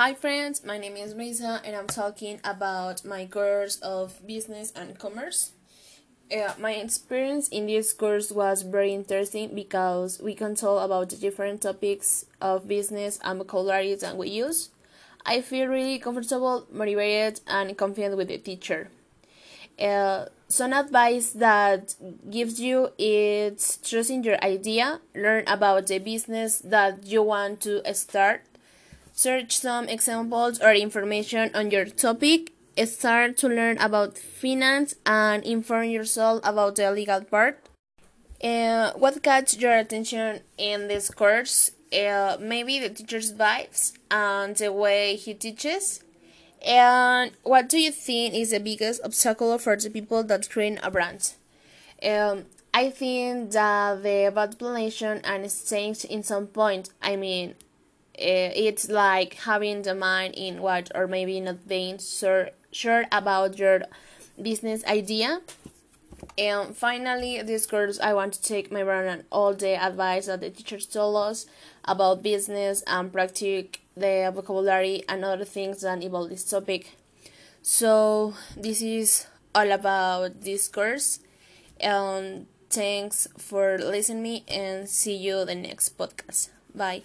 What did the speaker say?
Hi friends, my name is Luisa and I'm talking about my course of business and commerce. Uh, my experience in this course was very interesting because we can talk about the different topics of business and vocabulary that we use. I feel really comfortable, motivated, and confident with the teacher. Uh, some advice that gives you is trust in your idea, learn about the business that you want to start, search some examples or information on your topic, start to learn about finance, and inform yourself about the legal part. Uh, what catch your attention in this course? Uh, maybe the teacher's vibes and the way he teaches and what do you think is the biggest obstacle for the people that create a brand? Um, I think that the bad planation and stage in some point. I mean, Eh, it's like having the mind in what or maybe not being sure sure about your business idea. And finally, this course, I want to take my run on all the advice that the teachers told us about business and practice the vocabulary and other things that involve this topic. So this is all about this course. And thanks for listening me and see you the next podcast. Bye.